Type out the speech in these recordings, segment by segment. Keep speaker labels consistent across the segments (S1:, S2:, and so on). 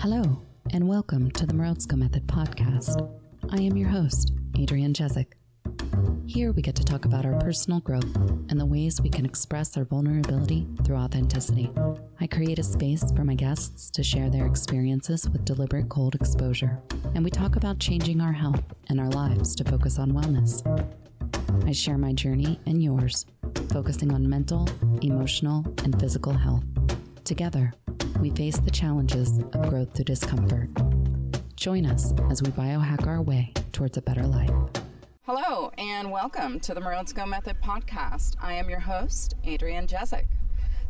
S1: Hello, and welcome to the Morozko Method podcast. I am your host, Adrienne Jezik. Here we get to talk about our personal growth and the ways we can express our vulnerability through authenticity. I create a space for my guests to share their experiences with deliberate cold exposure, and we talk about changing our health and our lives to focus on wellness. I share my journey and yours, focusing on mental, emotional, and physical health. Together, we face the challenges of growth through discomfort. Join us as we biohack our way towards a better life.
S2: Hello, and welcome to the Morozko Method podcast. I am your host, Adrienne Jezik.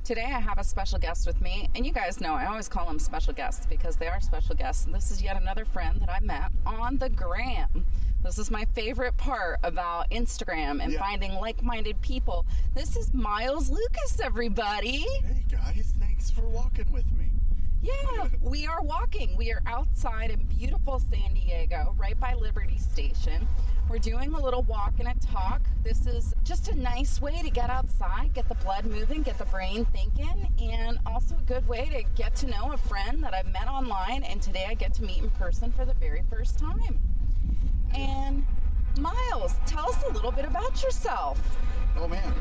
S2: Today I have a special guest with me, and you guys know I always call them special guests because they are special guests. And this is yet another friend that I met on the gram. This is my favorite part about Instagram and
S3: Yeah.
S2: finding like minded people. This is Miles Lukas, everybody.
S3: Hey guys, thanks for walking with me.
S2: Yeah, we are walking. We are outside in beautiful San Diego, right by Liberty Station. We're doing a little walk and a talk. This is just a nice way to get outside, get the blood moving, get the brain thinking, and also a good way to get to know a friend that I've met online. And today I get to meet in person for the very first time. And Miles, tell us a little bit about yourself.
S3: Oh man,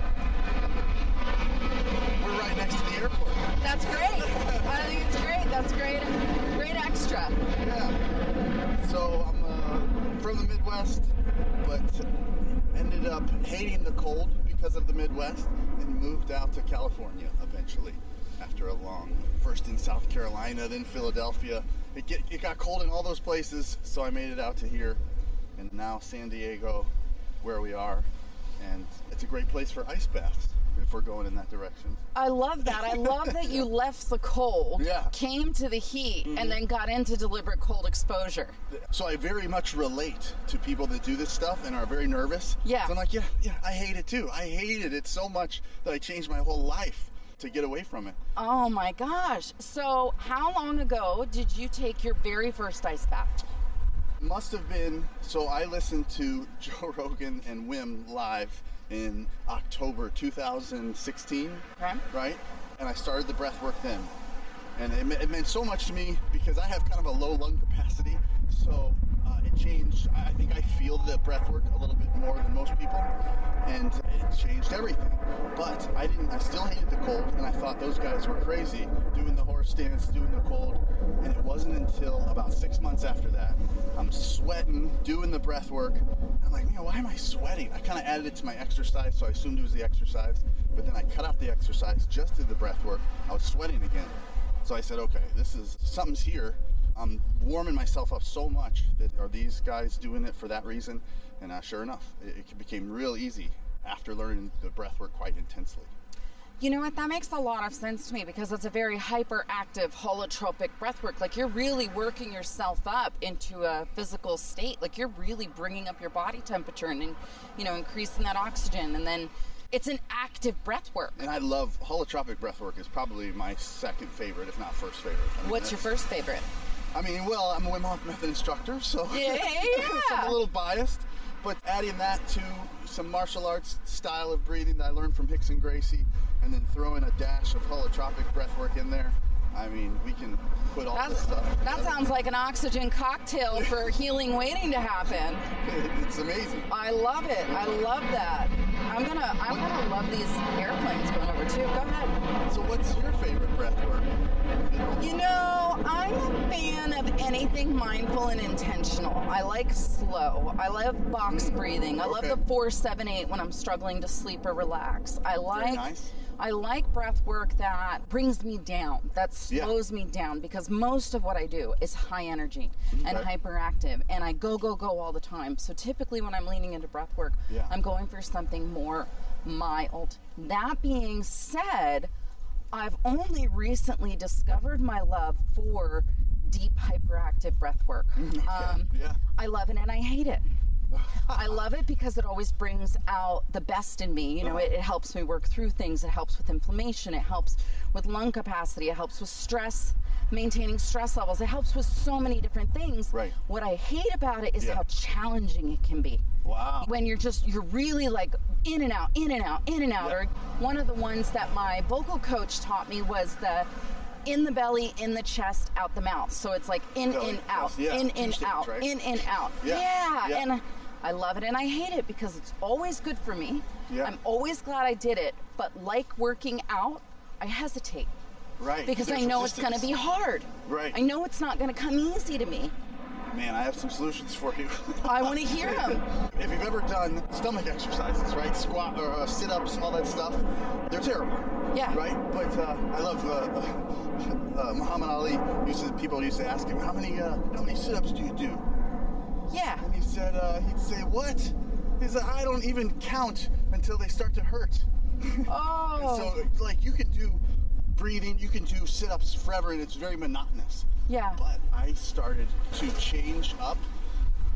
S3: we're right next to the airport.
S2: That's great. I think it's great. That's great. Great extra.
S3: Yeah. So I'm uh, from the Midwest, but ended up hating the cold because of the Midwest, and moved out to California eventually. After a long, first in South Carolina, then Philadelphia. It, get, it got cold in all those places, so I made it out to here, and now San Diego, where we are, and it's a great place for ice baths if we're going in that direction.
S2: I love that. I love that you left the cold,
S3: Yeah. Mm-hmm.
S2: came to the heat, and then got into deliberate cold exposure.
S3: So I very much relate to people that do this stuff and are very nervous.
S2: Yeah.
S3: So I'm like, yeah, yeah, I hate it too. I hated it so much that I changed my whole life to get away from it.
S2: Oh my gosh. So, how long ago did you take your very first ice bath?
S3: Must have been so I listened to Joe Rogan and Wim live in October 2016,
S2: Okay.
S3: right? And I started the breath work then. And it, it meant so much to me because I have kind of a low lung capacity. So uh, it changed. I think I feel the breath work a little bit more than most people. And it changed everything. But I didn't, I still hated the cold. And I thought those guys were crazy doing the horse stance, doing the cold. And it wasn't until about six months after that, I'm sweating, doing the breath work. I'm like, man, why am I sweating? I kind of added it to my exercise, so I assumed it was the exercise. But then I cut out the exercise, just did the breath work. I was sweating again. So I said, okay, this is something's here. I'm warming myself up so much that are these guys doing it for that reason? And uh, sure enough, it, it became real easy after learning the breath work quite intensely.
S2: You know what? That makes a lot of sense to me because it's a very hyperactive holotropic breath work. Like you're really working yourself up into a physical state. Like you're really bringing up your body temperature and, you know, increasing that oxygen. And then it's an active breath work.
S3: And I love holotropic breath work is probably my second favorite, if not first favorite. I mean,
S2: What's your first favorite?
S3: I mean, well, I'm a Wim Hof method instructor, so
S2: Yeah,
S3: so I'm
S2: yeah.
S3: a little biased. But adding that to some martial arts style of breathing that I learned from Rickson Gracie, and then throwing a dash of holotropic breath work in there, I mean, we can put all
S2: That,
S3: this stuff.
S2: that sounds like an oxygen cocktail for healing waiting to happen.
S3: it's amazing.
S2: I love it. I love that. I'm gonna I'm gonna love these airplanes going over too. Go ahead.
S3: So, what's your favorite breath work? You know,
S2: I'm a fan of anything mindful and intentional. I like slow. I love box mm-hmm. breathing. I love
S3: okay.
S2: the four seven eight when I'm struggling to sleep or relax. I like Very
S3: nice.
S2: I like breath work that brings me down, that
S3: Yeah.
S2: slows me down because most of what I do is high energy and hyperactive and I go, go, go all the time. So typically when I'm leaning into breath work,
S3: Yeah.
S2: I'm going for something more mild. That being said, I've only recently discovered my love for deep hyperactive breath work. Um,
S3: yeah.
S2: I love it and I hate it. I love it because it always brings out the best in me. You know, it, it helps me work through things. It helps with inflammation. It helps with lung capacity. It helps with stress, maintaining stress levels. It helps with so many different things.
S3: Right.
S2: What I hate about it is
S3: Yeah.
S2: how challenging it can be.
S3: Wow.
S2: When you're just, you're really like in and out, in and out, in and out.
S3: Yeah.
S2: Or one of the ones that my vocal coach taught me was the in the belly, in the chest, out the mouth. So it's like in
S3: Belly,
S2: in out,
S3: yeah,
S2: in in out,
S3: right?
S2: in in out.
S3: Yeah, yeah.
S2: and I love it and I hate it because it's always good for me.
S3: Yeah.
S2: I'm always glad I did it, but like working out, I hesitate
S3: Right.
S2: because I
S3: there's
S2: know it's going to be hard.
S3: Right.
S2: I know it's not going to come easy to me.
S3: Man, I have some solutions for you.
S2: I want to hear them.
S3: if you've ever done stomach exercises, right? Squat or uh, sit ups, all that stuff, they're terrible.
S2: Yeah.
S3: Right? But uh, I love uh, uh, Muhammad Ali. Used to, people used to ask him, "How many uh, how many sit ups do you do?"
S2: Yeah.
S3: And he said, uh, he'd say, "What?" He said, "I don't even count until they start to hurt."
S2: Oh.
S3: So, like, you can do breathing, you can do sit ups forever, and it's very monotonous.
S2: yeah.
S3: But I started to change up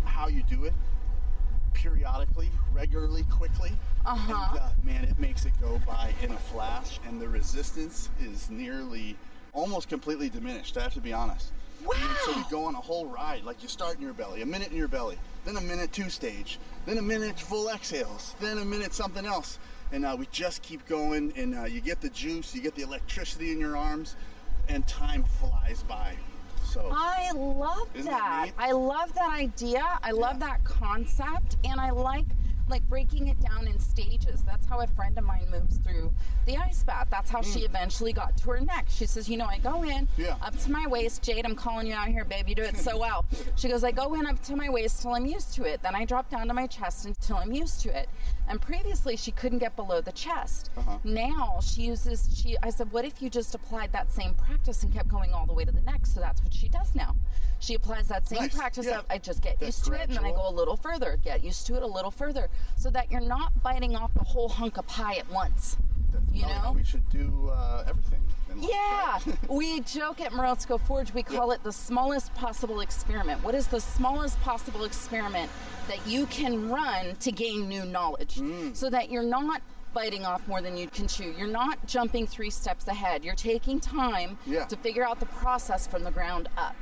S3: how you do it periodically, regularly, quickly.
S2: Uh-huh.
S3: And, uh, man, it makes it go by in a flash, and the resistance is nearly almost completely diminished. I have to be honest.
S2: Wow.
S3: So you go on a whole ride, like you start in your belly, a minute in your belly, then a minute two stage, then a minute full exhales, then a minute something else, and uh, we just keep going, and uh, you get the juice, you get the electricity in your arms, and time flies by. So
S2: I love
S3: Isn't
S2: that. I love that idea. I love that concept, and I like like breaking it down in stages. That's how a friend of mine moves through the ice bath. That's how she eventually got to her neck. She says, "You know, I go in
S3: Mm. Yeah.
S2: up to my waist. Jade, I'm calling you out here, babe. You do it so well." She goes, "I go in up to my waist till I'm used to it. Then I drop down to my chest until I'm used to it." And previously, she couldn't get below the chest.
S3: Uh-huh.
S2: Now she uses she. I said, "What if you just applied that same practice and kept going all the way to the neck?" So that's what she does now. She applies that same
S3: Nice.
S2: practice
S3: Yeah.
S2: of I just get
S3: That's
S2: used to it and then I go a little further, get used to it a little further, so that you're not biting off the whole hunk of pie at once.
S3: that's
S2: you know?
S3: we should do uh, everything.
S2: Yeah, we joke at Morozko Forge, we call it the smallest possible experiment. What is the smallest possible experiment that you can run to gain new knowledge
S3: Mm.
S2: so that you're not biting off more than you can chew? You're not jumping three steps ahead. You're taking time
S3: Yeah.
S2: to figure out the process from the ground up.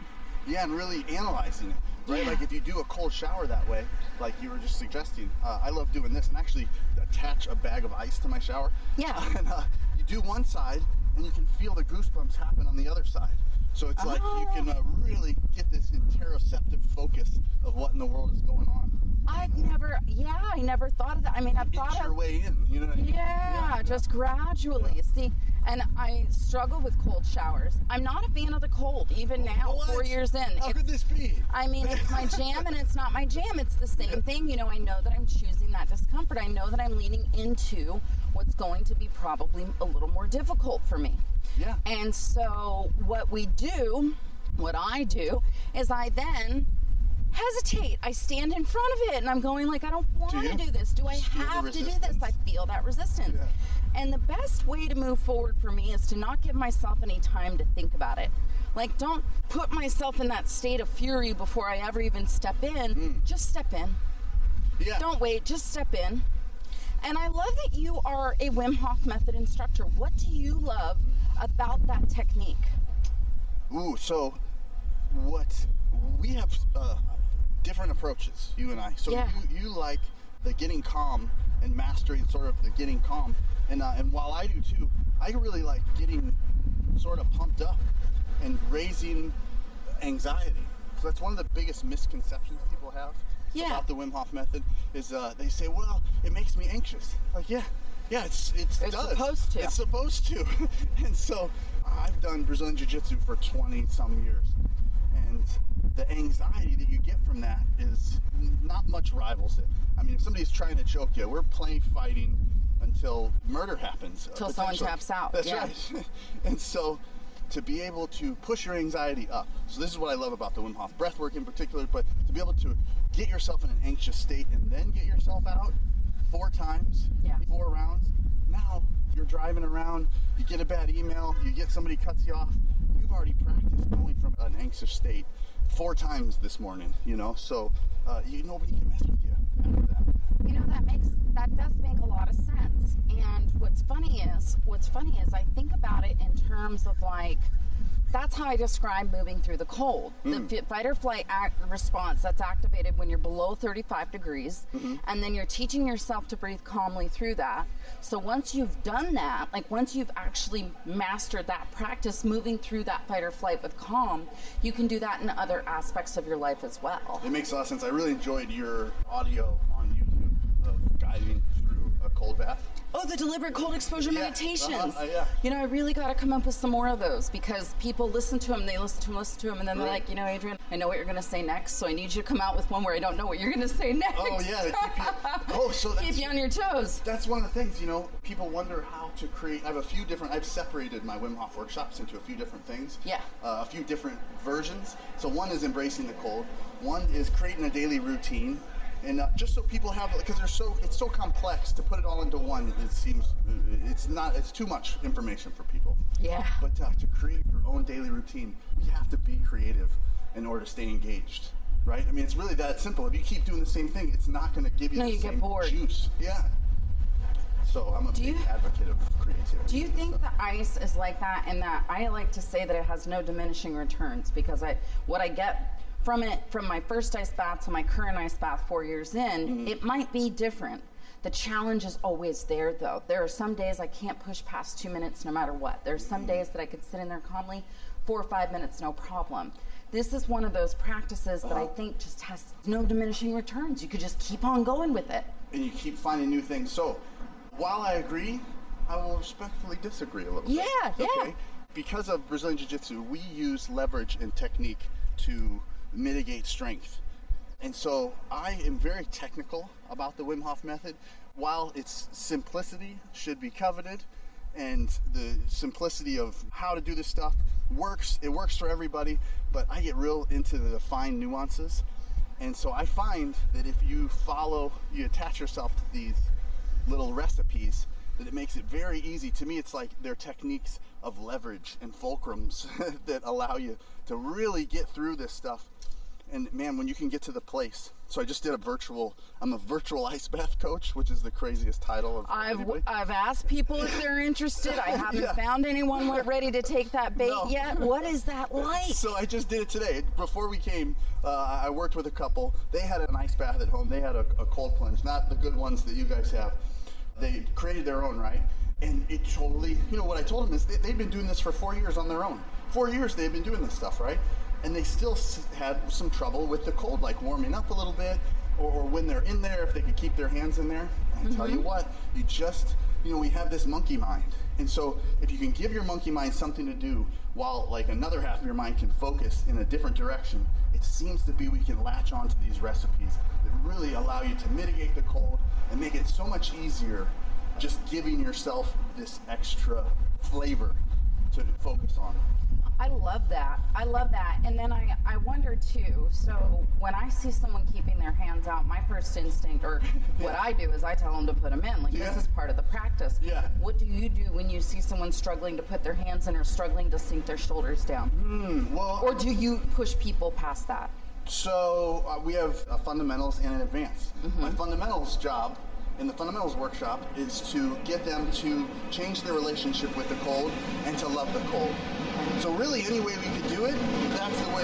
S3: Yeah, and really analyzing it, right?
S2: Yeah.
S3: Like if you do a cold shower that way, like you were just suggesting, uh, I love doing this and actually attach a bag of ice to my shower.
S2: Yeah.
S3: And uh, you do one side, and you can feel the goosebumps happen on the other side. So it's like you can uh, really get this interoceptive focus of what in the world is going on.
S2: I've never, yeah, I never thought of that. I mean, I've thought
S3: your
S2: of,
S3: way in, you know what I mean?
S2: yeah, just gradually. See, and I struggle with cold showers. I'm not a fan of the cold, even now,
S3: What?
S2: four years in.
S3: How
S2: It's-
S3: could this be?
S2: I mean, it's my jam and it's not my jam. It's the same thing. You know, I know that I'm choosing that discomfort. I know that I'm leaning into what's going to be probably a little more difficult for me.
S3: Yeah.
S2: And so, what we do, what I do, is I then hesitate. I stand in front of it and I'm going like, I don't want
S3: you?
S2: to do this. Do I
S3: Just feel the
S2: have to do this? I feel that resistance.
S3: Yeah.
S2: And the best way to move forward for me is to not give myself any time to think about it. Like, don't put myself in that state of fury before I ever even step in.
S3: Mm.
S2: Just step in.
S3: Yeah.
S2: Don't wait, just step in. And I love that you are a Wim Hof method instructor. What do you love about that technique?
S3: Ooh, so what we have uh, different approaches, you and I. So
S2: Yeah.
S3: you, you like the getting calm and mastering sort of the getting calm, and uh, and while I do too, I really like getting sort of pumped up and raising anxiety. So that's one of the biggest misconceptions people have
S2: Yeah.
S3: about the Wim Hof method is uh, they say, well, it makes me anxious. Like yeah. Yeah, it's it's
S2: It's
S3: does.
S2: supposed to.
S3: It's supposed to. and so I've done Brazilian Jiu Jitsu for 20 some years. And the anxiety that you get from that is not much rivals it. I mean, if somebody's trying to choke you, we're playing fighting until murder happens. uh,
S2: Till someone taps out,
S3: That's
S2: yeah.
S3: right. and so to be able to push your anxiety up. So this is what I love about the Wim Hof breath work in particular, but to be able to get yourself in an anxious state and then get yourself out four times,
S2: Yeah.
S3: four rounds. Now you're driving around, you get a bad email, you get somebody cuts you off. You've already practiced going from an anxious state four times this morning, you know. So uh, you nobody can mess with you after that.
S2: You know that makes that does make a lot of sense. And what's funny is what's funny is I think about it in terms of like That's how I describe moving through the cold.
S3: Hmm.
S2: The fi- fight or flight act response that's activated when you're below 35 degrees,
S3: Mm-hmm.
S2: and then you're teaching yourself to breathe calmly through that. So once you've done that, like once you've actually mastered that practice, moving through that fight or flight with calm, you can do that in other aspects of your life as well.
S3: It makes a lot of sense. I really enjoyed your audio on YouTube of guiding through a cold bath.
S2: Oh, the deliberate cold exposure
S3: Yeah,
S2: meditations.
S3: uh-huh, uh, yeah.
S2: You know, I really got to come up with some more of those because people listen to them, they listen to them, listen to them, and then they're like, you know, Adrienne, I know what you're going to say next, so I need you to come out with one where I don't know what you're going to say next.
S3: Oh yeah, keep you, oh so that's
S2: Keep you on your toes.
S3: that's one of the things you know. People wonder how to create. I have a few different. I've separated my Wim Hof workshops into a few different things.
S2: Yeah.
S3: Uh, a few different versions. So one is embracing the cold. One is creating a daily routine. And uh, just so people have, because they're so, it's so complex to put it all into one. It seems it's not, it's too much information for people.
S2: Yeah.
S3: But uh, to create your own daily routine, we have to be creative in order to stay engaged, right? I mean, it's really that simple. If you keep doing the same thing, it's not going to give you
S2: No,
S3: the
S2: you get
S3: same
S2: bored.
S3: juice. Yeah. So I'm a
S2: Do
S3: big
S2: you-
S3: advocate of creativity.
S2: Do you think the ice is like that in that I like to say that it has no diminishing returns because I what I get from it from my first ice bath to my current ice bath 4 years in, mm-hmm. it might be different. The challenge is always there though. There are some days I can't push past 2 minutes no matter what. There's some mm-hmm. days that I could sit in there calmly 4 or 5 minutes no problem. This is one of those practices that I think just has no diminishing returns. You could just keep on going with it.
S3: and you keep finding new things. So, while I agree, I will respectfully disagree a little bit.
S2: Yeah, yeah. Okay.
S3: Because of Brazilian Jiu Jitsu, we use leverage and technique to mitigate strength. And so I am very technical about the Wim Hof method. While its simplicity should be coveted, and the simplicity of how to do this stuff works, it works for everybody, but I get real into the fine nuances. And so I find that if you follow, you attach yourself to these little recipes, that it makes it very easy. To me, it's like they're techniques of leverage and fulcrums that allow you to really get through this stuff. And man, when you can get to the place. So I just did a virtual, I'm a virtual ice bath coach, which is the craziest title of
S2: I've
S3: anybody.
S2: I've asked people if they're interested. I haven't
S3: Yeah.
S2: found anyone ready to take that bait
S3: No.
S2: yet. What is that like?
S3: So I just did it today. Before we came, uh, I worked with a couple. They had an ice bath at home. They had a, a cold plunge, not the good ones that you guys have. They created their own, right? And it totally, you know, what I told them is they, they've been doing this for four years on their own. Four years they've been doing this stuff, right? And they still had some trouble with the cold, like warming up a little bit, or, or when they're in there, if they could keep their hands in there. I tell you mm-hmm. what, you just, you know, we have this monkey mind. And so if you can give your monkey mind something to do while like another half of your mind can focus in a different direction, it seems to be we can latch onto these recipes that really allow you to mitigate the cold and make it so much easier just giving yourself this extra flavor to focus on.
S2: I love that. I love that. And then I, I wonder too. So when I see someone keeping their hands out, my first instinct, or what I do, is I tell them to put them in. Like
S3: Yeah.
S2: this is part of the practice.
S3: Yeah.
S2: What do you do when you see someone struggling to put their hands in or struggling to sink their shoulders down?
S3: Hmm, well,
S2: Or do you push people past that?
S3: So uh, we have a fundamentals and an advanced. My fundamentals job in the fundamentals workshop is to get them to change their relationship with the cold and to love the cold. So really, any way we could do it, that's the way.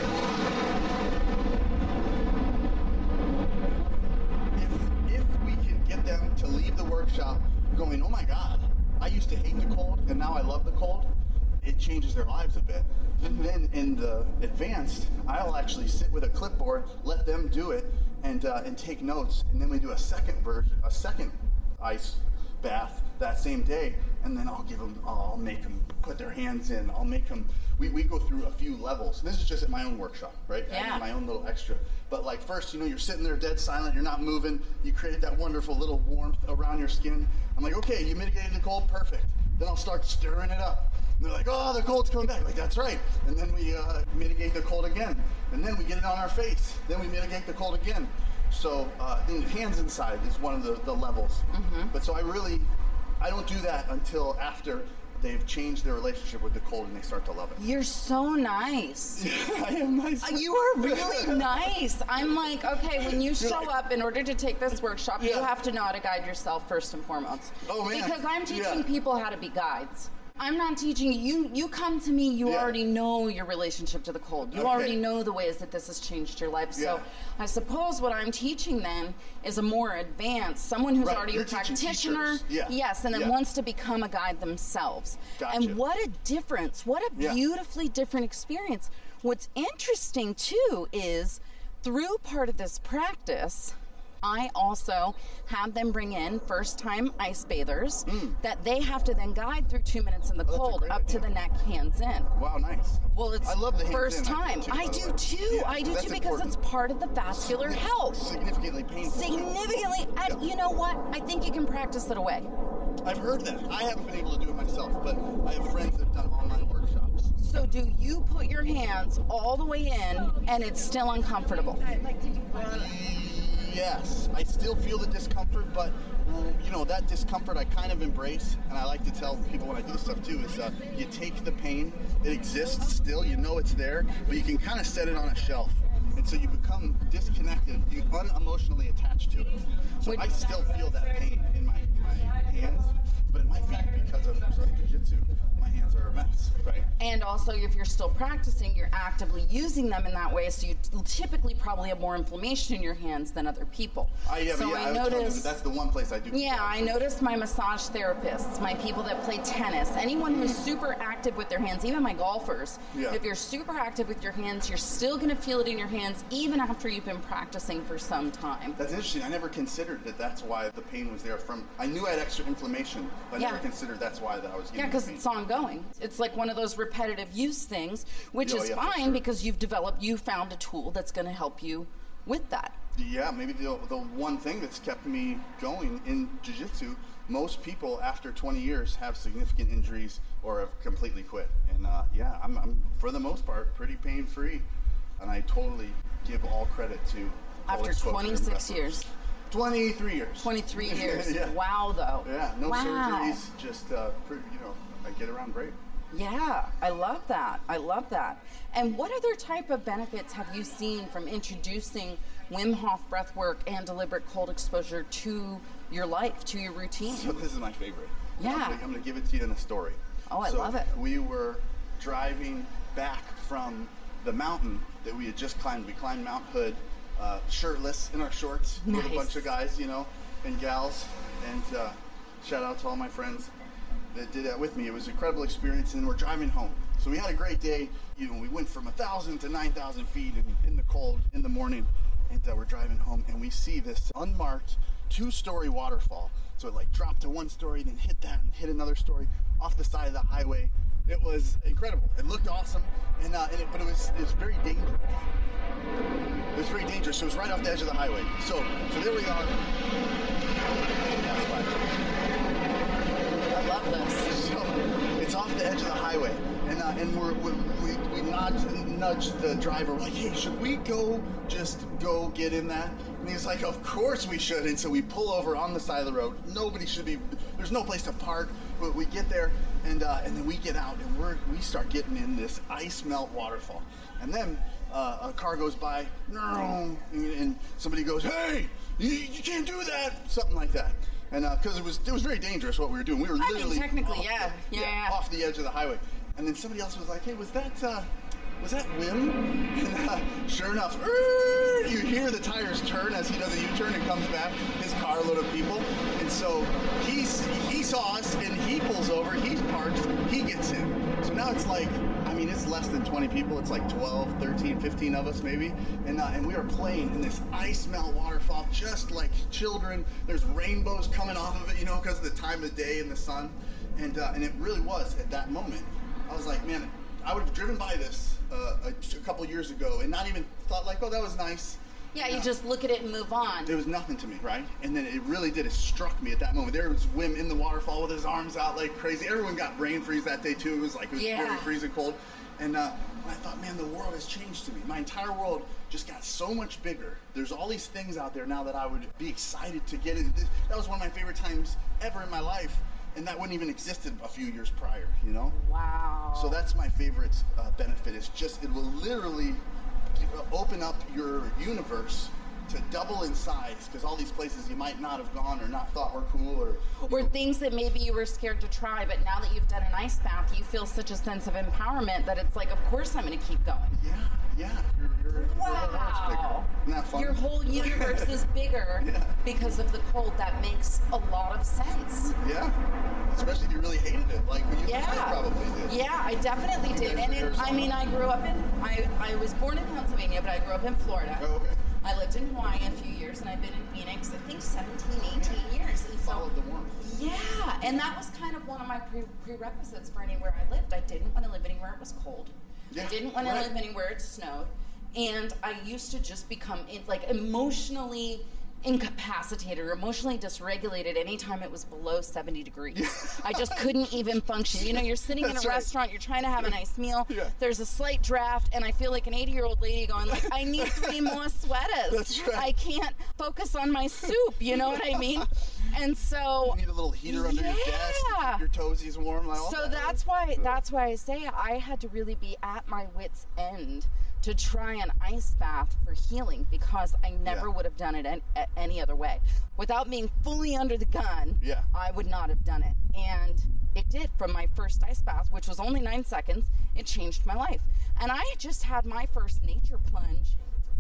S3: If if we can get them to leave the workshop going, oh my God, I used to hate the cold and now I love the cold it changes their lives a bit. Then in the advanced, I'll actually sit with a clipboard, let them do it, and uh, and take notes. And then we do a second version, a second ice bath that same day, and then I'll give them, I'll make them put their hands in. I'll make them. We, we go through a few levels. This is just at my own workshop, right?
S2: Yeah.
S3: My own little extra. But like first, you know, you're sitting there dead silent. You're not moving. You created that wonderful little warmth around your skin. I'm like, okay, you mitigated the cold, perfect. Then I'll start stirring it up. And they're like, oh, the cold's coming back. Like, that's right. And then we uh, mitigate the cold again. And then we get it on our face. Then we mitigate the cold again. So uh, hands inside is one of the, the levels. But so I really, I don't do that until after they've changed their relationship with the cold and they start to love it.
S2: You're so nice.
S3: I am nice.
S2: You are really nice. I'm like, okay, when you show
S3: like-
S2: up in order to take this workshop, you have to know how to guide yourself first and foremost.
S3: Oh, man.
S2: Because I'm teaching
S3: Yeah.
S2: people how to be guides. I'm not teaching you. You come to me. You
S3: Yeah.
S2: already know your relationship to the cold. You
S3: Okay.
S2: already know the ways that this has changed your life. So I suppose what I'm teaching then is a more advanced, someone who's
S3: Right,
S2: already
S3: you're
S2: a practitioner.
S3: Yeah.
S2: Yes, and then
S3: Yeah.
S2: wants to become a guide themselves.
S3: Gotcha.
S2: And what a difference! What a
S3: Yeah.
S2: beautifully different experience. What's interesting too is through part of this practice. I also have them bring in first time ice bathers mm. that they have to then guide through two minutes in the
S3: oh, that's a
S2: cold
S3: great
S2: up to the neck, hands in.
S3: Wow, nice.
S2: Well, it's
S3: I love the hands
S2: first
S3: in,
S2: time.
S3: too,
S2: I do too.
S3: Yeah,
S2: I do too because
S3: important.
S2: it's part of the vascular health.
S3: Significantly painful.
S2: Significantly, and
S3: Yeah.
S2: you know what? I think you can practice it away.
S3: I've heard that. I haven't been able to do it myself, but I have friends that have done online workshops.
S2: So, do you put your hands all the way in and it's still uncomfortable?
S3: Yes, I still feel the discomfort, but you know that discomfort I kind of embrace, and I like to tell people when I do this stuff too is uh, you take the pain, it exists still, you know it's there, but you can kind of set it on a shelf, and so you become disconnected, you unemotionally attached to it. So I still feel that pain in my, my hands, but it might be because of jiu-jitsu. My hands are a mess, right?
S2: And also, if you're still practicing, you're actively using them in that way, so you typically probably have more inflammation in your hands than other people.
S3: I, yeah,
S2: so
S3: yeah,
S2: I
S3: I,
S2: noticed.
S3: that's the one place I do.
S2: Yeah, I noticed my massage therapists, my people that play tennis, anyone who's super active with their hands, even my golfers.
S3: Yeah.
S2: If you're super active with your hands, you're still going to feel it in your hands even after you've been practicing for some time.
S3: That's interesting. I never considered that. That's why the pain was there. From I knew I had extra inflammation, but I
S2: Yeah.
S3: never considered that's why that I was getting.
S2: Yeah, because it's ongoing. It's like one of those repetitive use things, which
S3: Oh,
S2: is
S3: yeah,
S2: fine
S3: sure.
S2: because you've developed, you found a tool that's going to help you with that.
S3: Yeah, maybe the, the one thing that's kept me going in jiu-jitsu, most people after 20 years have significant injuries or have completely quit. And uh, yeah, I'm, I'm for the most part pretty pain-free, and I totally give all credit to
S2: After 26 years.
S3: 23 years.
S2: 23 years.
S3: yeah.
S2: Wow, though.
S3: Yeah, no
S2: wow.
S3: surgeries, just uh, pretty, you know, I get around great.
S2: Yeah, I love that. I love that. And what other type of benefits have you seen from introducing Wim Hof breath work and deliberate cold exposure to your life, to your routine?
S3: So this is my favorite.
S2: Yeah.
S3: I'm gonna, give it to you in a story.
S2: Oh, I
S3: So
S2: love it.
S3: We were driving back from the mountain that we had just climbed. We climbed Mount Hood, uh, shirtless in our shorts with a bunch of guys, you know, and gals. And uh, shout out to all my friends that did that with me. It was an incredible experience, and we're driving home. So we had a great day. You know, we went from a thousand to nine thousand feet in, in the cold in the morning, and uh, we're driving home, and we see this unmarked two-story waterfall. So it like dropped to one story, then hit that, and hit another story off the side of the highway. It was incredible. It looked awesome, and, uh, and it, but it was it was very dangerous. It was very dangerous. So it was right off the edge of the highway. So so there we are.
S2: This.
S3: So it's off the edge of the highway, and uh, and we're, we we we nudge nudge the driver. We're like, hey, should we go just go get in that? And he's like, of course we should. And so we pull over on the side of the road. Nobody should be. There's no place to park. But we get there, and uh, and then we get out, and we're we start getting in this ice melt waterfall, and then. Uh, a car goes by, and, and somebody goes, "Hey, you, you can't do that!" Something like that, and because it was it was very dangerous what we were doing. We were
S2: mean,
S3: literally
S2: technically,
S3: off-
S2: yeah. Yeah, yeah.
S3: off the edge of the highway. And then somebody else was like, "Hey, was that uh, was that Wim?" And uh, sure enough, you hear the tires turn as he does a U-turn and comes back. His car load of people, and so he's he saw us and he pulls over. He parks. He gets in. So now it's like. I mean, it's less than 20 people. It's like 12, 13, 15 of us maybe. And, uh, and we are playing in this ice melt waterfall just like children. There's rainbows coming off of it, you know, because of the time of day and the sun. And, uh, and it really was at that moment. I was like, man, I would have driven by this uh, a, a couple years ago and not even thought like, oh, that was nice.
S2: Yeah, you
S3: No.
S2: just look at it and move on.
S3: It was nothing to me, right? And then it really did. It struck me at that moment. There was Wim in the waterfall with his arms out like crazy. Everyone got brain freeze that day too. It was like it was
S2: Yeah.
S3: very freezing cold. And, uh, I thought, man, the world has changed to me. My entire world just got so much bigger. There's all these things out there now that I would be excited to get in. That was one of my favorite times ever in my life, and that wouldn't even existed a few years prior. You know?
S2: Wow.
S3: So that's my favorite uh, benefit. Is just it will literally uh, open up your universe to double in size because all these places you might not have gone or not thought were cool or
S2: or things that maybe you were scared to try, but now that you've done an ice bath, you feel such a sense of empowerment that it's like, of course I'm going to keep going.
S3: yeah, yeah, you're, you're, your whole world's bigger.
S2: Wow.
S3: Isn't that fun?
S2: Your whole universe is bigger
S3: Yeah.
S2: because of the cold. That makes a lot of sense.
S3: yeah, especially if you really hated it, like you
S2: Yeah.
S3: probably did.
S2: Yeah, I definitely did. And it, I mean, I grew up in, I, I was born in Pennsylvania, but I grew up in Florida.
S3: Oh, okay.
S2: I lived in Hawaii a few years and I've been in Phoenix, I think 17, 18 years. And so,
S3: Followed the warmth.
S2: yeah, and that was kind of one of my pre- prerequisites for anywhere I lived. I didn't want to live anywhere it was cold.
S3: Yeah,
S2: I didn't want to live anywhere it snowed. And I used to just become like emotionally incapacitated or emotionally dysregulated anytime it was below 70 degrees. I just couldn't even function. You know, you're sitting in a
S3: right.
S2: restaurant, you're trying to have a nice meal,
S3: Yeah.
S2: there's a slight draft, and I feel like an 80 year old lady going like, I need three more sweaters.
S3: That's right.
S2: I can't focus on my soup, you know what I mean? And so
S3: You need a little heater under your desk.
S2: Yeah.
S3: keep Your toesies warm. Like
S2: so
S3: that.
S2: that's why that's why I say I had to really be at my wits end to try an ice bath for healing because I never
S3: Yeah.
S2: would have done it an, a- any other way. Without being fully under the gun,
S3: Yeah.
S2: I would not have done it. And it did from my first ice bath, which was only nine seconds. It changed my life. And I just had my first nature plunge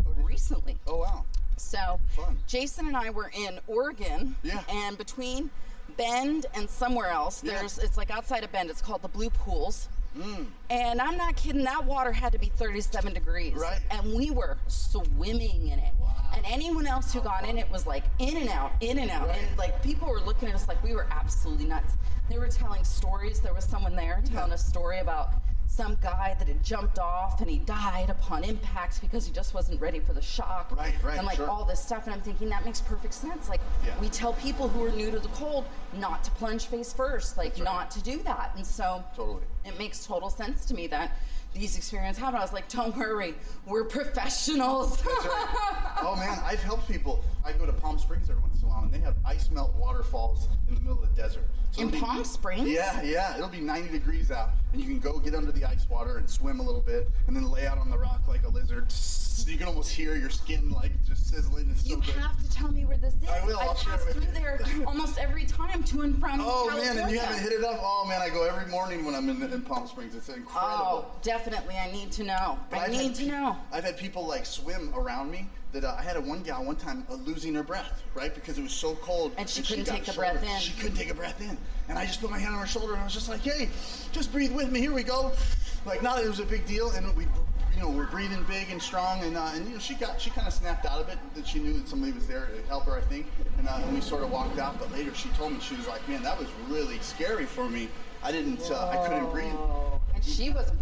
S3: Oh, did you?
S2: recently.
S3: Oh wow.
S2: So
S3: Fun.
S2: Jason and I were in Oregon.
S3: Yeah.
S2: And between Bend and somewhere else,
S3: Yeah.
S2: there's it's like outside of Bend. It's called the Blue Pools.
S3: Mm.
S2: And I'm not kidding. That water had to be 37 degrees.
S3: Right.
S2: And we were swimming in it.
S3: Wow.
S2: And anyone else who got in it was like in and out, in and out.
S3: Right.
S2: And like people were looking at us like we were absolutely nuts. They were telling stories. There was someone there telling a story about some guy that had jumped off and he died upon impact because he just wasn't ready for the shock.
S3: Right, right,
S2: And like
S3: sure.
S2: all this stuff. And I'm thinking that makes perfect sense. Like
S3: Yeah.
S2: we tell people who are new to the cold not to plunge face first, like
S3: right.
S2: not to do that. And so
S3: Totally.
S2: it makes total sense to me that these experiences happen. I was like, don't worry, we're professionals.
S3: Right. oh man, I've helped people. I go to Palm Springs every once in a while, and they have ice melt waterfalls in the middle of the desert. So
S2: In
S3: be-
S2: Palm Springs?
S3: Yeah, yeah. It'll be 90 degrees out, and you can go get under the ice water and swim a little bit, and then lay out on the rock like a lizard. So you can almost hear your skin like just sizzling. It's
S2: You have to tell me where this is.
S3: I will, I'll share
S2: pass through
S3: you.
S2: there almost every time to and from
S3: Oh
S2: California.
S3: man, and you haven't hit it up? Oh man, I go every morning when I'm in, in Palm Springs. It's oh, incredible.
S2: Oh, definitely. I need to know.
S3: But
S2: I
S3: I've
S2: need
S3: had
S2: to know.
S3: I've had people like swim around me. That uh, I had a one gal one time uh, losing her breath, right, because it was so cold.
S2: And she couldn't
S3: got
S2: take
S3: shoulder-
S2: breath in.
S3: She couldn't take a breath in, and I just put my hand on her shoulder and I was just like, "Hey, just breathe with me. Here we go." Like not that it was a big deal, and we, you know, we're breathing big and strong, and uh, and you know, she got she kind of snapped out of it. That she knew that somebody was there to help her, I think, and, uh, and we sort of walked out. But later, she told me she was like, "Man, that was really scary for me. I didn't, uh, I couldn't breathe."
S2: And she wasn't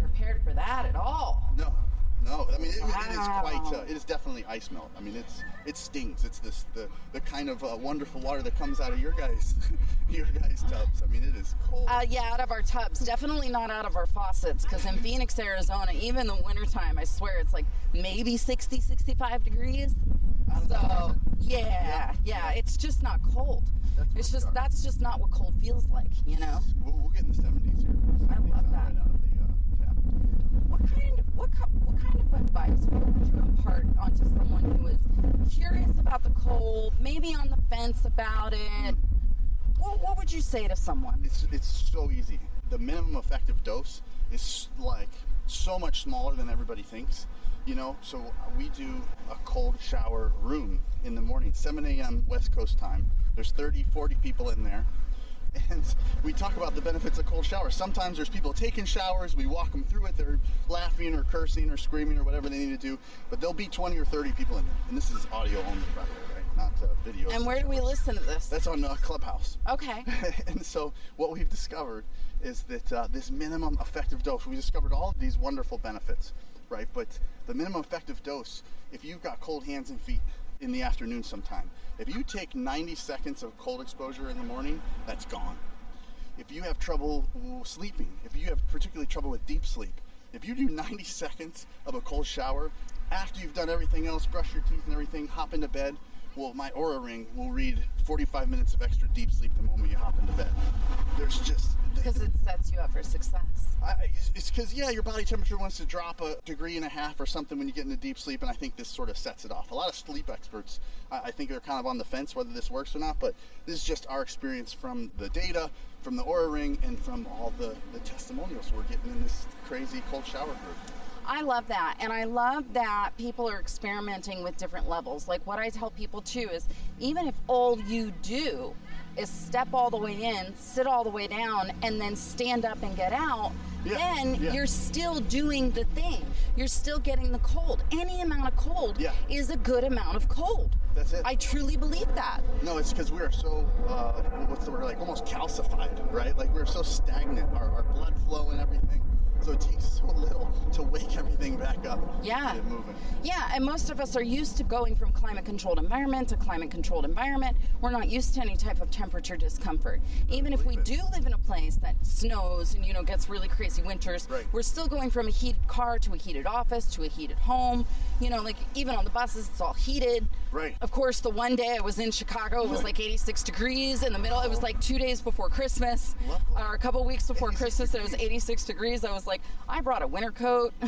S2: that at all.
S3: No, no. I mean, it, it is quite. Uh, it is definitely ice melt. I mean, it's it stings. It's this the the kind of uh, wonderful water that comes out of your guys your guys tubs. I mean, it is cold.
S2: Uh, yeah, out of our tubs. Definitely not out of our faucets. Because in Phoenix, Arizona, even in the wintertime, I swear it's like maybe 60, 65 degrees.
S3: Out of the
S2: So, yeah,
S3: Yeah.
S2: yeah, it's just not cold.
S3: That's
S2: It's just that's just not what cold feels like, you know.
S3: We'll, we'll get in the seventies here.
S2: I
S3: 70s
S2: love
S3: out
S2: that.
S3: Right out of the uh, tap.
S2: Kind what what kind of advice would you impart onto someone who is curious about the cold, maybe on the fence about it? What, what would you say to someone?
S3: It's it's so easy. The minimum effective dose is like so much smaller than everybody thinks. You know, so we do a cold shower room in the morning, 7 a.m. West Coast time. There's 30, 40 people in there. And we talk about the benefits of cold showers. Sometimes there's people taking showers. We walk them through it. They're laughing or cursing or screaming or whatever they need to do. But there'll be 20 or 30 people in there. And this is audio only, by the way, right? Not uh, video.
S2: And where do we listen to this?
S3: That's on uh, Clubhouse.
S2: Okay.
S3: and so what we've discovered is that uh, this minimum effective dose, we discovered all of these wonderful benefits, right? But the minimum effective dose, if you've got cold hands and feet in the afternoon sometime, if you take 90 seconds of cold exposure in the morning, that's gone. If you have trouble sleeping, if you have particularly trouble with deep sleep, if you do 90 seconds of a cold shower after you've done everything else, brush your teeth and everything, hop into bed, well, my Oura Ring will read 45 minutes of extra deep sleep the moment you hop into bed. There's just
S2: Because it sets you up for success.
S3: I, I- it's because yeah, your body temperature wants to drop a degree and a half or something when you get into deep sleep, and I think this sort of sets it off. A lot of sleep experts, I, I think, are kind of on the fence whether this works or not, but this is just our experience from the data, from the Oura Ring, and from all the the testimonials we're getting in this crazy cold shower group.
S2: I love that. And I love that people are experimenting with different levels. Like what I tell people too is even if all you do is step all the way in, sit all the way down, and then stand up and get out,
S3: Yeah,
S2: then
S3: yeah.
S2: you're still doing the thing. You're still getting the cold. Any amount of cold
S3: Yeah.
S2: is a good amount of cold.
S3: That's it.
S2: I truly believe that.
S3: No, it's because we are so, uh, what's the word, like almost calcified, right? Like we're so stagnant, our, our blood flow and everything. So it takes so little to wake everything back up.
S2: Yeah.
S3: Get moving.
S2: Yeah, and most of us are used to going from climate controlled environment to climate controlled environment. We're not used to any type of temperature discomfort. Even if we
S3: it.
S2: do live in a place that snows and you know gets really crazy winters,
S3: Right.
S2: we're still going from a heated car to a heated office to a heated home. You know, like even on the buses it's all heated.
S3: Right.
S2: Of course, the one day I was in Chicago, it was like 86 degrees in the middle. It was like 2 days before Christmas.
S3: Lovely.
S2: Or a couple weeks before
S3: 86
S2: Christmas and it was 86 degrees. I was like, I brought a winter coat.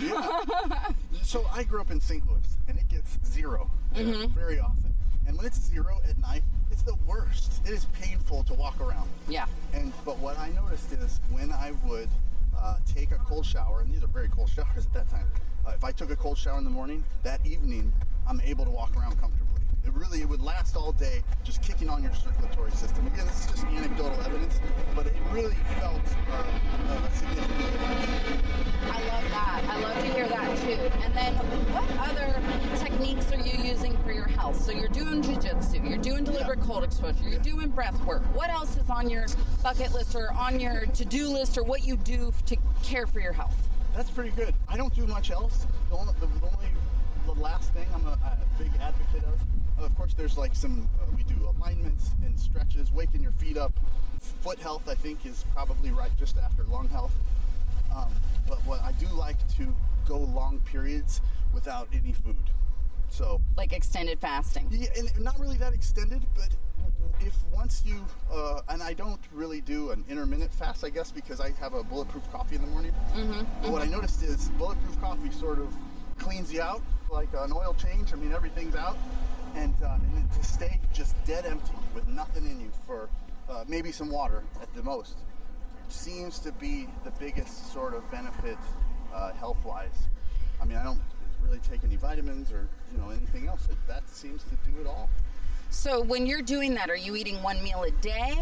S3: So I grew up in St. Louis, and it gets 0
S2: Mm-hmm.
S3: very often. And when it's zero at night, it's the worst. It is painful to walk around.
S2: yeah.
S3: And but what I noticed is when I would uh, take a cold shower, and these are very cold showers at that time. Uh, if I took a cold shower in the morning, that evening I'm able to walk around comfortably. It really it would last all day, just kicking on your circulatory system. Again, this is just anecdotal evidence, but it really felt uh, significant.
S2: I love that. I love to hear that too. And then, what other techniques are you using for your health? So you're doing jujitsu, you're doing deliberate cold exposure, you're
S3: Yeah.
S2: doing breath work. What else is on your bucket list or on your to-do list or what you do to care for your health?
S3: That's pretty good. I don't do much else. The only, the, the only, the last thing I'm a, a big advocate of. Of course, there's like some. Uh, we do alignments and stretches, waking your feet up. Foot health, I think, is probably right just after lung health. Um, but what I do like to go long periods without any food. So
S2: Like extended fasting.
S3: yeah, and not really that extended, but if once you uh, and I don't really do an intermittent fast, I guess, because I have a bulletproof coffee in the morning. Mm-hmm, but what I noticed is bulletproof coffee sort of cleans you out like an oil change. I mean, everything's out, and uh, and then to stay just dead empty with nothing in you for uh, maybe some water at the most seems to be the biggest sort of benefit uh, health-wise. I mean, I don't really take any vitamins or you know anything else. It, that seems to do it all.
S2: So when you're doing that, are you eating one meal a day?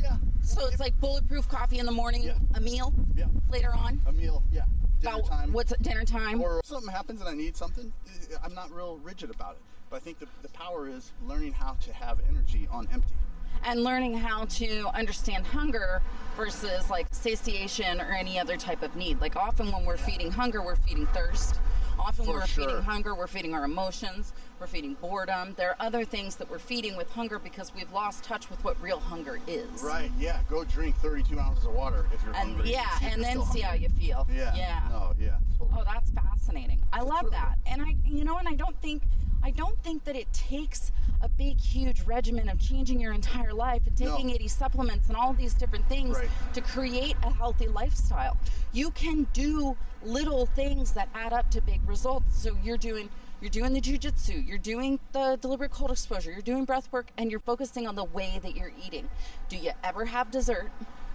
S3: Yeah.
S2: So it's like bulletproof coffee in the morning,
S3: Yeah.
S2: a meal
S3: yeah,
S2: later on.
S3: a meal. Yeah, dinner
S2: About
S3: time.
S2: what's dinner time?
S3: or something happens and I need something. eh, I'm not real rigid about it. But I think the, the power is learning how to have energy on empty.
S2: and learning how to understand hunger versus like satiation or any other type of need. Like often when we're feeding hunger, we're feeding thirst. Often
S3: For
S2: when we're
S3: sure.
S2: feeding hunger, we're feeding our emotions, we're feeding boredom. There are other things that we're feeding with hunger because we've lost touch with what real hunger is.
S3: Right. Yeah. Go drink 32 ounces of water if you're
S2: And
S3: hungry.
S2: yeah, and then see how you feel.
S3: Yeah.
S2: Yeah.
S3: No. Yeah. Totally.
S2: Oh, that's fascinating. I love
S3: really
S2: that. And I you know, and I don't think I don't think that it takes a big huge regimen of changing your entire life and
S3: No.
S2: taking 80 supplements and all these different things
S3: Right.
S2: to create a healthy lifestyle. You can do little things that add up to big results. So you're doing you're doing the jujitsu, you're doing the deliberate cold exposure, you're doing breath work, and you're focusing on the way that you're eating. Do you ever have dessert?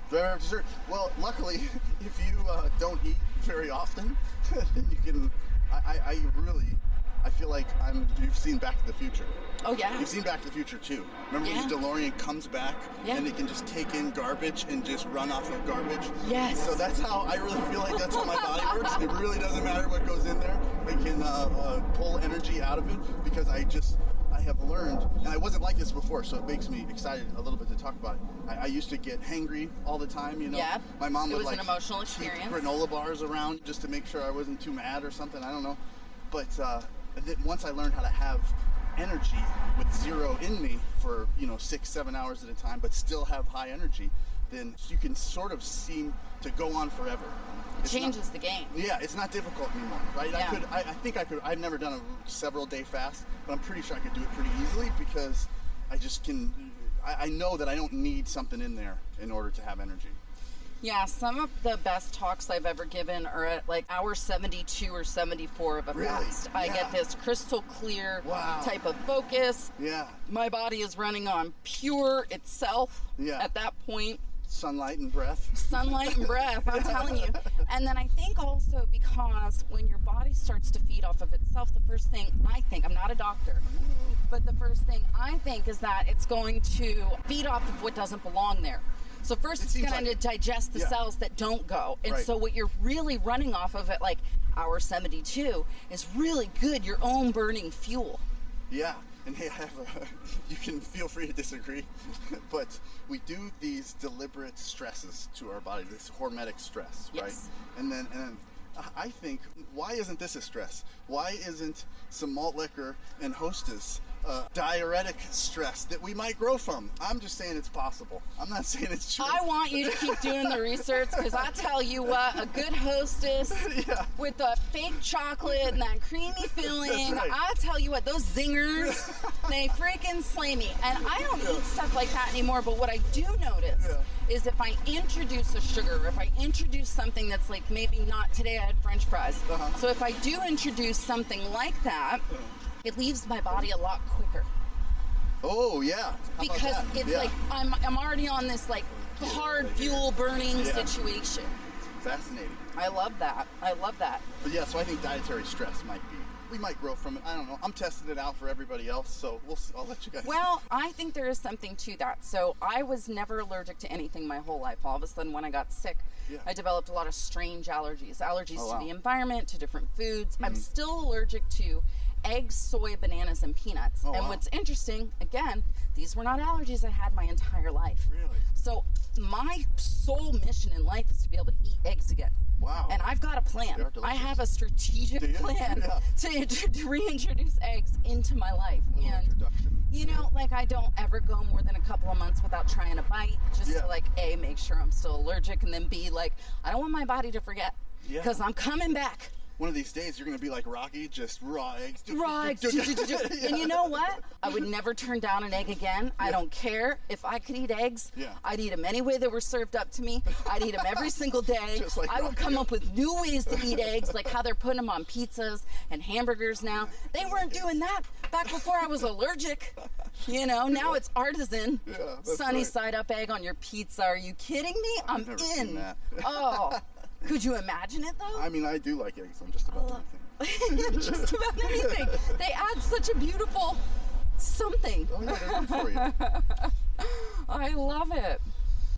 S3: Very dessert. Well, luckily, if you uh, don't eat very often, then you can. I, I, I really, I feel like I'm. You've seen Back to the Future.
S2: Oh yeah.
S3: You've seen Back to the Future too. Remember
S2: Yeah.
S3: when the DeLorean comes back
S2: Yeah.
S3: and it can just take in garbage and just run off of garbage?
S2: Yes.
S3: So that's how I really feel like that's how my body works. It really doesn't matter what goes in there. I can uh, uh, pull energy out of it because I just I have learned, and I wasn't like this before, so it makes me excited a little bit to talk about it. I, I used to get hangry all the time, you know.
S2: Yeah.
S3: My mom
S2: It
S3: would like
S2: emotional
S3: keep
S2: experience.
S3: granola bars around just to make sure I wasn't too mad or something. I don't know. But uh, th- once I learned how to have energy with zero in me for you know six, seven hours at a time, but still have high energy, then you can sort of seem to go on forever.
S2: It
S3: It's not-
S2: changes the game.
S3: yeah, it's not difficult anymore, right? I
S2: Yeah.
S3: could, I, I think I could. I've never done a several day fast, but I'm pretty sure I could do it pretty easily because I just can. I, I know that I don't need something in there in order to have energy.
S2: Yeah, some of the best talks I've ever given are at like hour 72 or 74 of a
S3: Really?
S2: fast. I
S3: Yeah.
S2: get this crystal clear
S3: Wow.
S2: type of focus.
S3: Yeah,
S2: My body is running on pure itself
S3: Yeah.
S2: at that point.
S3: sunlight and breath.
S2: Sunlight and breath, I'm telling you. And then I think also because when your body starts to feed off of itself, the first thing I think, I'm not a doctor, but the first thing I think is that it's going to feed off of what doesn't belong there. So first
S3: It
S2: it's going
S3: like
S2: to digest the
S3: Yeah.
S2: cells that don't go. And
S3: Right.
S2: so what you're really running off of at like hour 72 is really good, your own burning fuel.
S3: Yeah, and hey, I have a, you can feel free to disagree, but we do these deliberate stresses to our body, this hormetic stress, right?
S2: Yes.
S3: And then, and then I think, why isn't this a stress? Why isn't some malt liquor and hostess uh, dietary stress that we might grow from? I'm just saying it's possible. I'm not saying it's true.
S2: I want you to keep doing the research because I tell you what, a good hostess
S3: Yeah.
S2: with the fake chocolate and that creamy filling,
S3: right.
S2: I tell you what, those zingers, they freaking slay me. And I don't eat stuff like that anymore, but what I do notice
S3: Yeah.
S2: is if I introduce a sugar, if I introduce something that's like maybe not today I had french fries.
S3: Uh-huh.
S2: So if I do introduce something like that, it leaves my body a lot quicker
S3: Oh yeah. How
S2: because it's
S3: Yeah.
S2: like I'm I'm already on this like hard fuel burning
S3: Yeah.
S2: situation.
S3: fascinating.
S2: I love that. I love that.
S3: But yeah, so I think dietary stress might be. We might grow from it. I don't know. I'm testing it out for everybody else, so we'll. See. I'll let you guys.
S2: Well, I think there is something to that. So I was never allergic to anything my whole life. All of a sudden, when I got sick,
S3: Yeah.
S2: I developed a lot of strange allergies. Allergies
S3: Oh,
S2: to
S3: wow. Mm-hmm.
S2: the environment, to different foods. I'm still allergic to eggs, soy, bananas, and peanuts.
S3: Oh,
S2: and
S3: wow.
S2: what's interesting, again, these were not allergies I had my entire life.
S3: Really?
S2: So my sole mission in life is to be able to eat eggs again.
S3: Wow.
S2: And I've got a plan. I have a strategic plan
S3: Yeah.
S2: to, to reintroduce eggs into my life. And you know, like I don't ever go more than a couple of months without trying a bite, just
S3: Yeah.
S2: to like a make sure I'm still allergic, and then b like I don't want my body to forget
S3: Yeah.
S2: because I'm coming back.
S3: One of these days, you're gonna be like Rocky, just raw eggs.
S2: Raw Right. And you know what? I would never turn down an egg again. I don't care. If I could eat eggs,
S3: Yeah.
S2: I'd eat them any way they were served up to me. I'd eat them every single day.
S3: Just like
S2: I would
S3: Rocky.
S2: come up with new ways to eat eggs, like how they're putting them on pizzas and hamburgers now. They weren't doing that back before I was allergic. You know, now it's artisan.
S3: Yeah,
S2: Sunny
S3: right.
S2: side up egg on your pizza. Are you kidding me? I'm
S3: never
S2: in. oh, could you imagine it though?
S3: I mean, I do like eggs on just about anything.
S2: just about anything. They add such a beautiful something.
S3: Oh yeah, for you.
S2: I love it.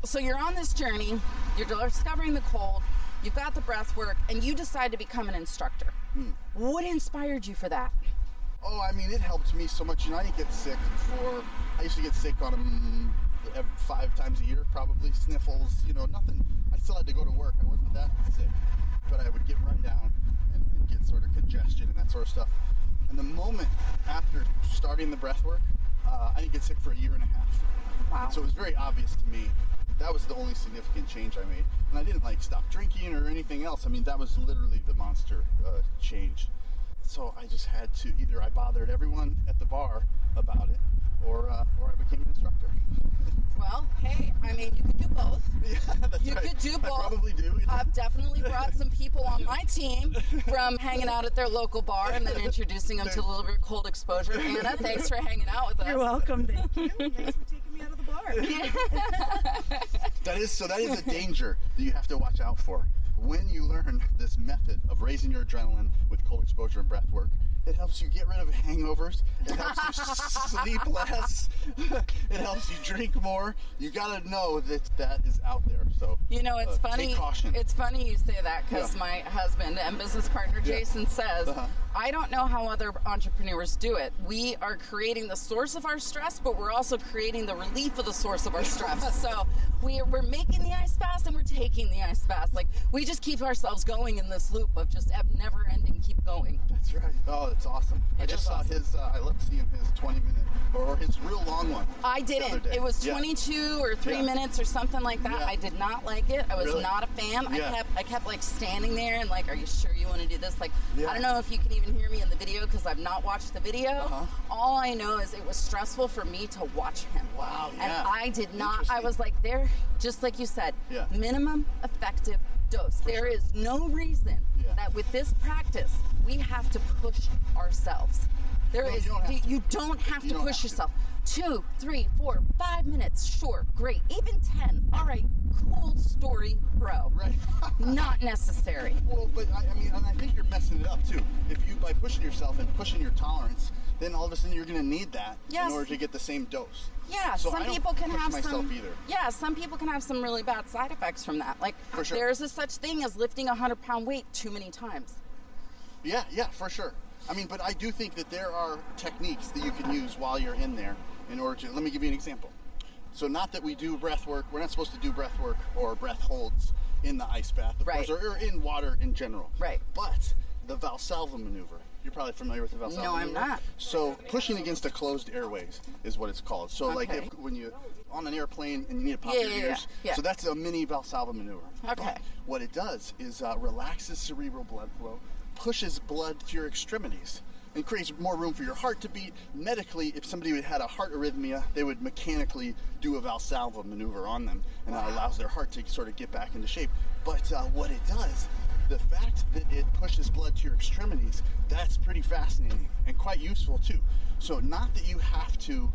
S2: So you're on this journey, you're discovering the cold, you've got the breath work, and you decide to become an instructor.
S3: Hmm.
S2: What inspired you for that?
S3: Oh, I mean, it helped me so much. You know, I didn't get sick for. I used to get sick on them five times a year, probably sniffles. You know, nothing. I still had to go to work. I wasn't that sick, but I would get run down and, and get sort of congestion and that sort of stuff. And the moment after starting the breath work, uh, I didn't get sick for a year and a half.
S2: Wow.
S3: So it was very obvious to me that was the only significant change I made. And I didn't like stop drinking or anything else. I mean, that was literally the monster uh, change. So I just had to either I bothered everyone at the bar about it, or uh, or I became an instructor.
S2: well, hey, I mean, you could do both.
S3: Yeah, that's
S2: you
S3: right.
S2: could do both.
S3: I probably do. Yeah.
S2: I've definitely brought some people on my team from hanging out at their local bar and then introducing them to a little bit of cold exposure. Anna, thanks for hanging out with us.
S4: You're welcome. Thank you. Thanks for taking me out of the bar.
S3: That is so. That is a danger that you have to watch out for. When you learn this method of raising your adrenaline with cold exposure and breath work, it helps you get rid of hangovers. It helps you sleep less. it helps you drink more. You got to know that that is out there. So
S2: You know, it's
S3: uh,
S2: funny. It's funny you say that because
S3: Yeah.
S2: my husband and business partner
S3: Yeah.
S2: Jason says,
S3: Uh-huh.
S2: I don't know how other entrepreneurs do it. We are creating the source of our stress, but we're also creating the relief of the source of our stress. so we, we're making the ice fast and we're taking the ice fast. Like we just keep ourselves going in this loop of just never ending, keep going.
S3: That's right. Oh, that's awesome. I just saw
S2: awesome.
S3: his. Uh, I love seeing his 20 minute or his real long one.
S2: I didn't. It was
S3: Yeah.
S2: 22 or three
S3: Yeah.
S2: minutes or something like that.
S3: Yeah.
S2: I did not like it. I was
S3: Really?
S2: not a fan.
S3: Yeah.
S2: I kept, I kept like standing there and like, are you sure you want to do this? Like,
S3: Yeah.
S2: I don't know if you can even hear me in the video because I've not watched the video.
S3: Uh-huh.
S2: All I know is it was stressful for me to watch him.
S3: Wow,
S2: And
S3: yeah.
S2: I did not. I was like, there, just like you said,
S3: Yeah.
S2: minimum effective dose. There is no reason
S3: Yeah.
S2: that with this practice we have to push ourselves. There
S3: No, you don't have to.
S2: you don't have
S3: You
S2: to
S3: don't
S2: push
S3: have to.
S2: yourself. Two, three, four, five minutes. Sure, great. Even ten. All right, cool story, bro.
S3: Right.
S2: Not necessary.
S3: Well, but I, I mean, and I think you're messing it up too. If you by pushing yourself and pushing your tolerance, then all of a sudden you're going to need that
S2: Yes.
S3: in order to get the same dose.
S2: Yeah,
S3: So
S2: some
S3: I don't
S2: people can have
S3: myself
S2: some.
S3: either.
S2: Yeah, some people can have some really bad side effects from that. Like
S3: For sure.
S2: there's a such thing as lifting a hundred pound weight too many times.
S3: Yeah, yeah, for sure. I mean, but I do think that there are techniques that you can use while you're in there in order to. Let me give you an example. So, not that we do breath work. We're not supposed to do breath work or breath holds in the ice bath, of
S2: Right.
S3: course, or, or in water in general.
S2: Right.
S3: But the Valsalva maneuver. You're probably familiar with the Valsalva
S2: No, I'm not.
S3: So pushing against a closed airways is what it's called. So like if, when you on an airplane and you need to pop
S2: Yeah,
S3: your
S2: yeah, yeah,
S3: ears,
S2: yeah.
S3: so that's a mini Valsalva maneuver.
S2: Okay.
S3: But what it does is uh, relaxes cerebral blood flow, pushes blood to your extremities, and creates more room for your heart to beat. Medically, if somebody had a heart arrhythmia, they would mechanically do a Valsalva maneuver on them, and that allows their heart to sort of get back into shape. But uh, what it does, the fact that it pushes blood to your extremities, that's pretty fascinating and quite useful too. So, not that you have to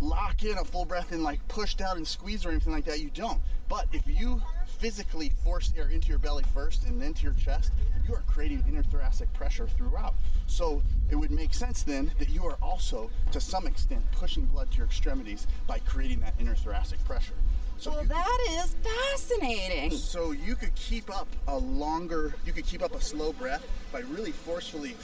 S3: lock in a full breath and like push down and squeeze or anything like that. You don't. But if you physically force air into your belly first and then to your chest, you are creating intrathoracic pressure throughout. So it would make sense then that you are also, to some extent, pushing blood to your extremities by creating that intrathoracic pressure. So
S2: Well, that is fascinating.
S3: so you could keep up a longer, you could keep up a slow breath by really forcefully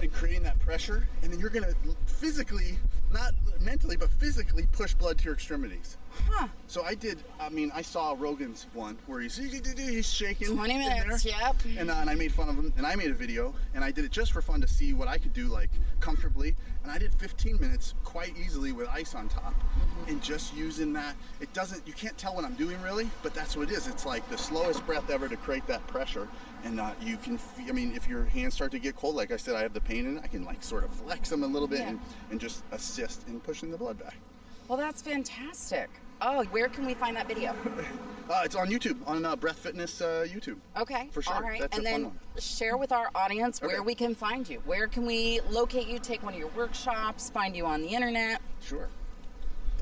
S3: and creating that pressure, and then you're gonna physically, not mentally, but physically push blood to your extremities.
S2: Huh.
S3: So I did. I mean, I saw Rogan's one where he's he's shaking.
S2: 20
S3: in
S2: minutes,
S3: there.
S2: yep.
S3: And, uh, and I made fun of him, and I made a video, and I did it just for fun to see what I could do, like comfortably. And I did 15 minutes quite easily with ice on top,
S2: Mm-hmm.
S3: and just using that. It doesn't. You can't tell what I'm doing really, but that's what it is. It's like the slowest breath ever to create that pressure, and uh, you can. I mean, if your hands start to get cold, like I said, I have the pain in it. I can like sort of flex them a little bit
S2: Yeah.
S3: and, and just assist in pushing the blood back.
S2: Well, that's fantastic. Oh, where can we find that video?
S3: Uh, it's on YouTube, on uh, Breath Fitness uh, YouTube.
S2: Okay.
S3: For sure.
S2: All right.
S3: That's
S2: and
S3: a fun
S2: then
S3: one.
S2: share with our audience where
S3: Okay.
S2: we can find you. Where can we locate you, take one of your workshops, find you on the internet?
S3: Sure.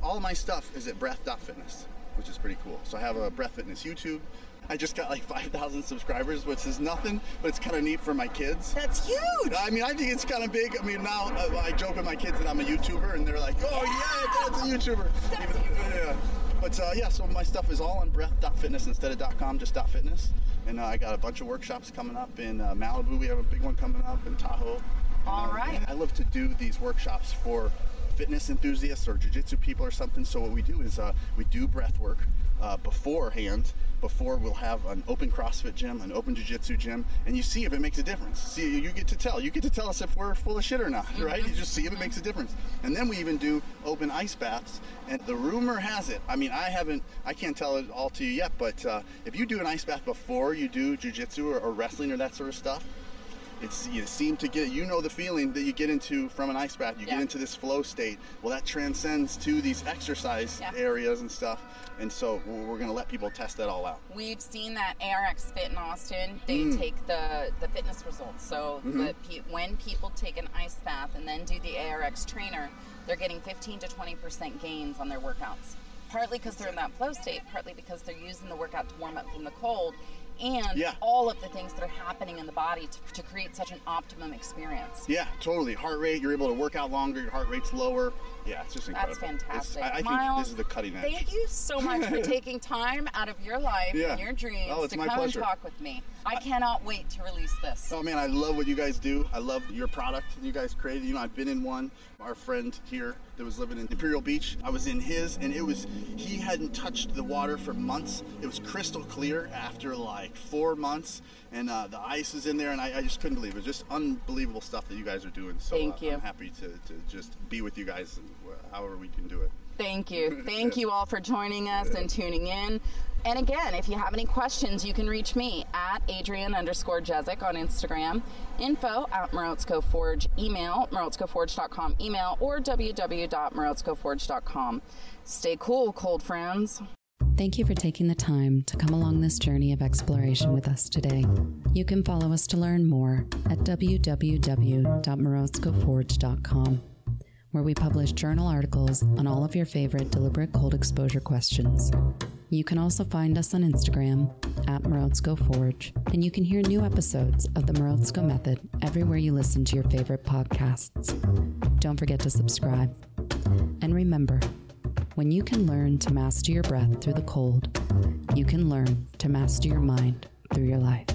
S3: All of my stuff is at breath.fitness, which is pretty cool. So I have a Breath Fitness YouTube. I just got like 5,000 subscribers, which is nothing, but it's kind of neat for my kids.
S2: That's huge.
S3: I mean, I think it's kind of big. I mean, now uh, I joke with my kids that I'm a YouTuber, and they're like, "Oh yeah, Dad's a YouTuber." Even- yeah. But uh, yeah, so my stuff is all on breath.fitness instead of .com, just .fitness. And uh, I got a bunch of workshops coming up in uh, Malibu. We have a big one coming up in Tahoe.
S2: All
S3: uh,
S2: right.
S3: I love to do these workshops for fitness enthusiasts or jiu-jitsu people or something. So what we do is uh, we do breath work uh, beforehand. Before we'll have an open CrossFit gym, an open jiu-jitsu gym, and you see if it makes a difference. See, you get to tell. You get to tell us if we're full of shit or not, right? You just see if it makes a difference. And then we even do open ice baths. And the rumor has it. I mean, I haven't. I can't tell it all to you yet. But uh, if you do an ice bath before you do jiu-jitsu or, or wrestling or that sort of stuff, it's you seem to get you know the feeling that you get into from an ice bath you
S2: Yeah.
S3: get into this flow state well that transcends to these exercise
S2: Yeah.
S3: areas and stuff and so we're we're gonna let people test that all out
S2: We've seen that ARX Fit in Austin. They
S3: Mm.
S2: take the the fitness results. So
S3: Mm-hmm.
S2: the, when people take an ice bath and then do the ARX trainer, they're getting 15 to 20 percent gains on their workouts. Partly because they're in that flow state, partly because they're using the workout to warm up from the cold. And
S3: Yeah.
S2: all of the things that are happening in the body to, to create such an optimum experience.
S3: Yeah, totally. Heart rate, you're able to work out longer, your heart rate's lower. Yeah, it's just incredible.
S2: That's fantastic.
S3: I, I
S2: Miles,
S3: think this is the cutting edge.
S2: Thank you so much for taking time out of your life
S3: Yeah.
S2: and your dreams
S3: Oh,
S2: to come
S3: pleasure.
S2: and talk with me. I cannot wait to release this.
S3: Oh man, I love what you guys do. I love your product you guys created. You know, I've been in one. Our friend here that was living in Imperial Beach, I was in his, and it was he hadn't touched the water for months. It was crystal clear after like four months, and uh, the ice is in there, and I, I just couldn't believe it. It was just unbelievable stuff that you guys are doing. So
S2: Thank
S3: uh,
S2: you.
S3: I'm happy to, to just be with you guys, and, however we can do it.
S2: Thank you. Thank you all for joining us and tuning in. And again, if you have any questions, you can reach me at Adrienne underscore Jezik on Instagram, info at Morozko Forge, email, morozkoforge.com email, or www.morozkoforge.com. Stay cool, cold friends.
S1: Thank you for taking the time to come along this journey of exploration with us today. You can follow us to learn more at www.morozkoforge.com, where we publish journal articles on all of your favorite deliberate cold exposure questions. You can also find us on Instagram at Morozko Forge, and you can hear new episodes of the Morozko Method everywhere you listen to your favorite podcasts. Don't forget to subscribe. And remember, when you can learn to master your breath through the cold, you can learn to master your mind through your life.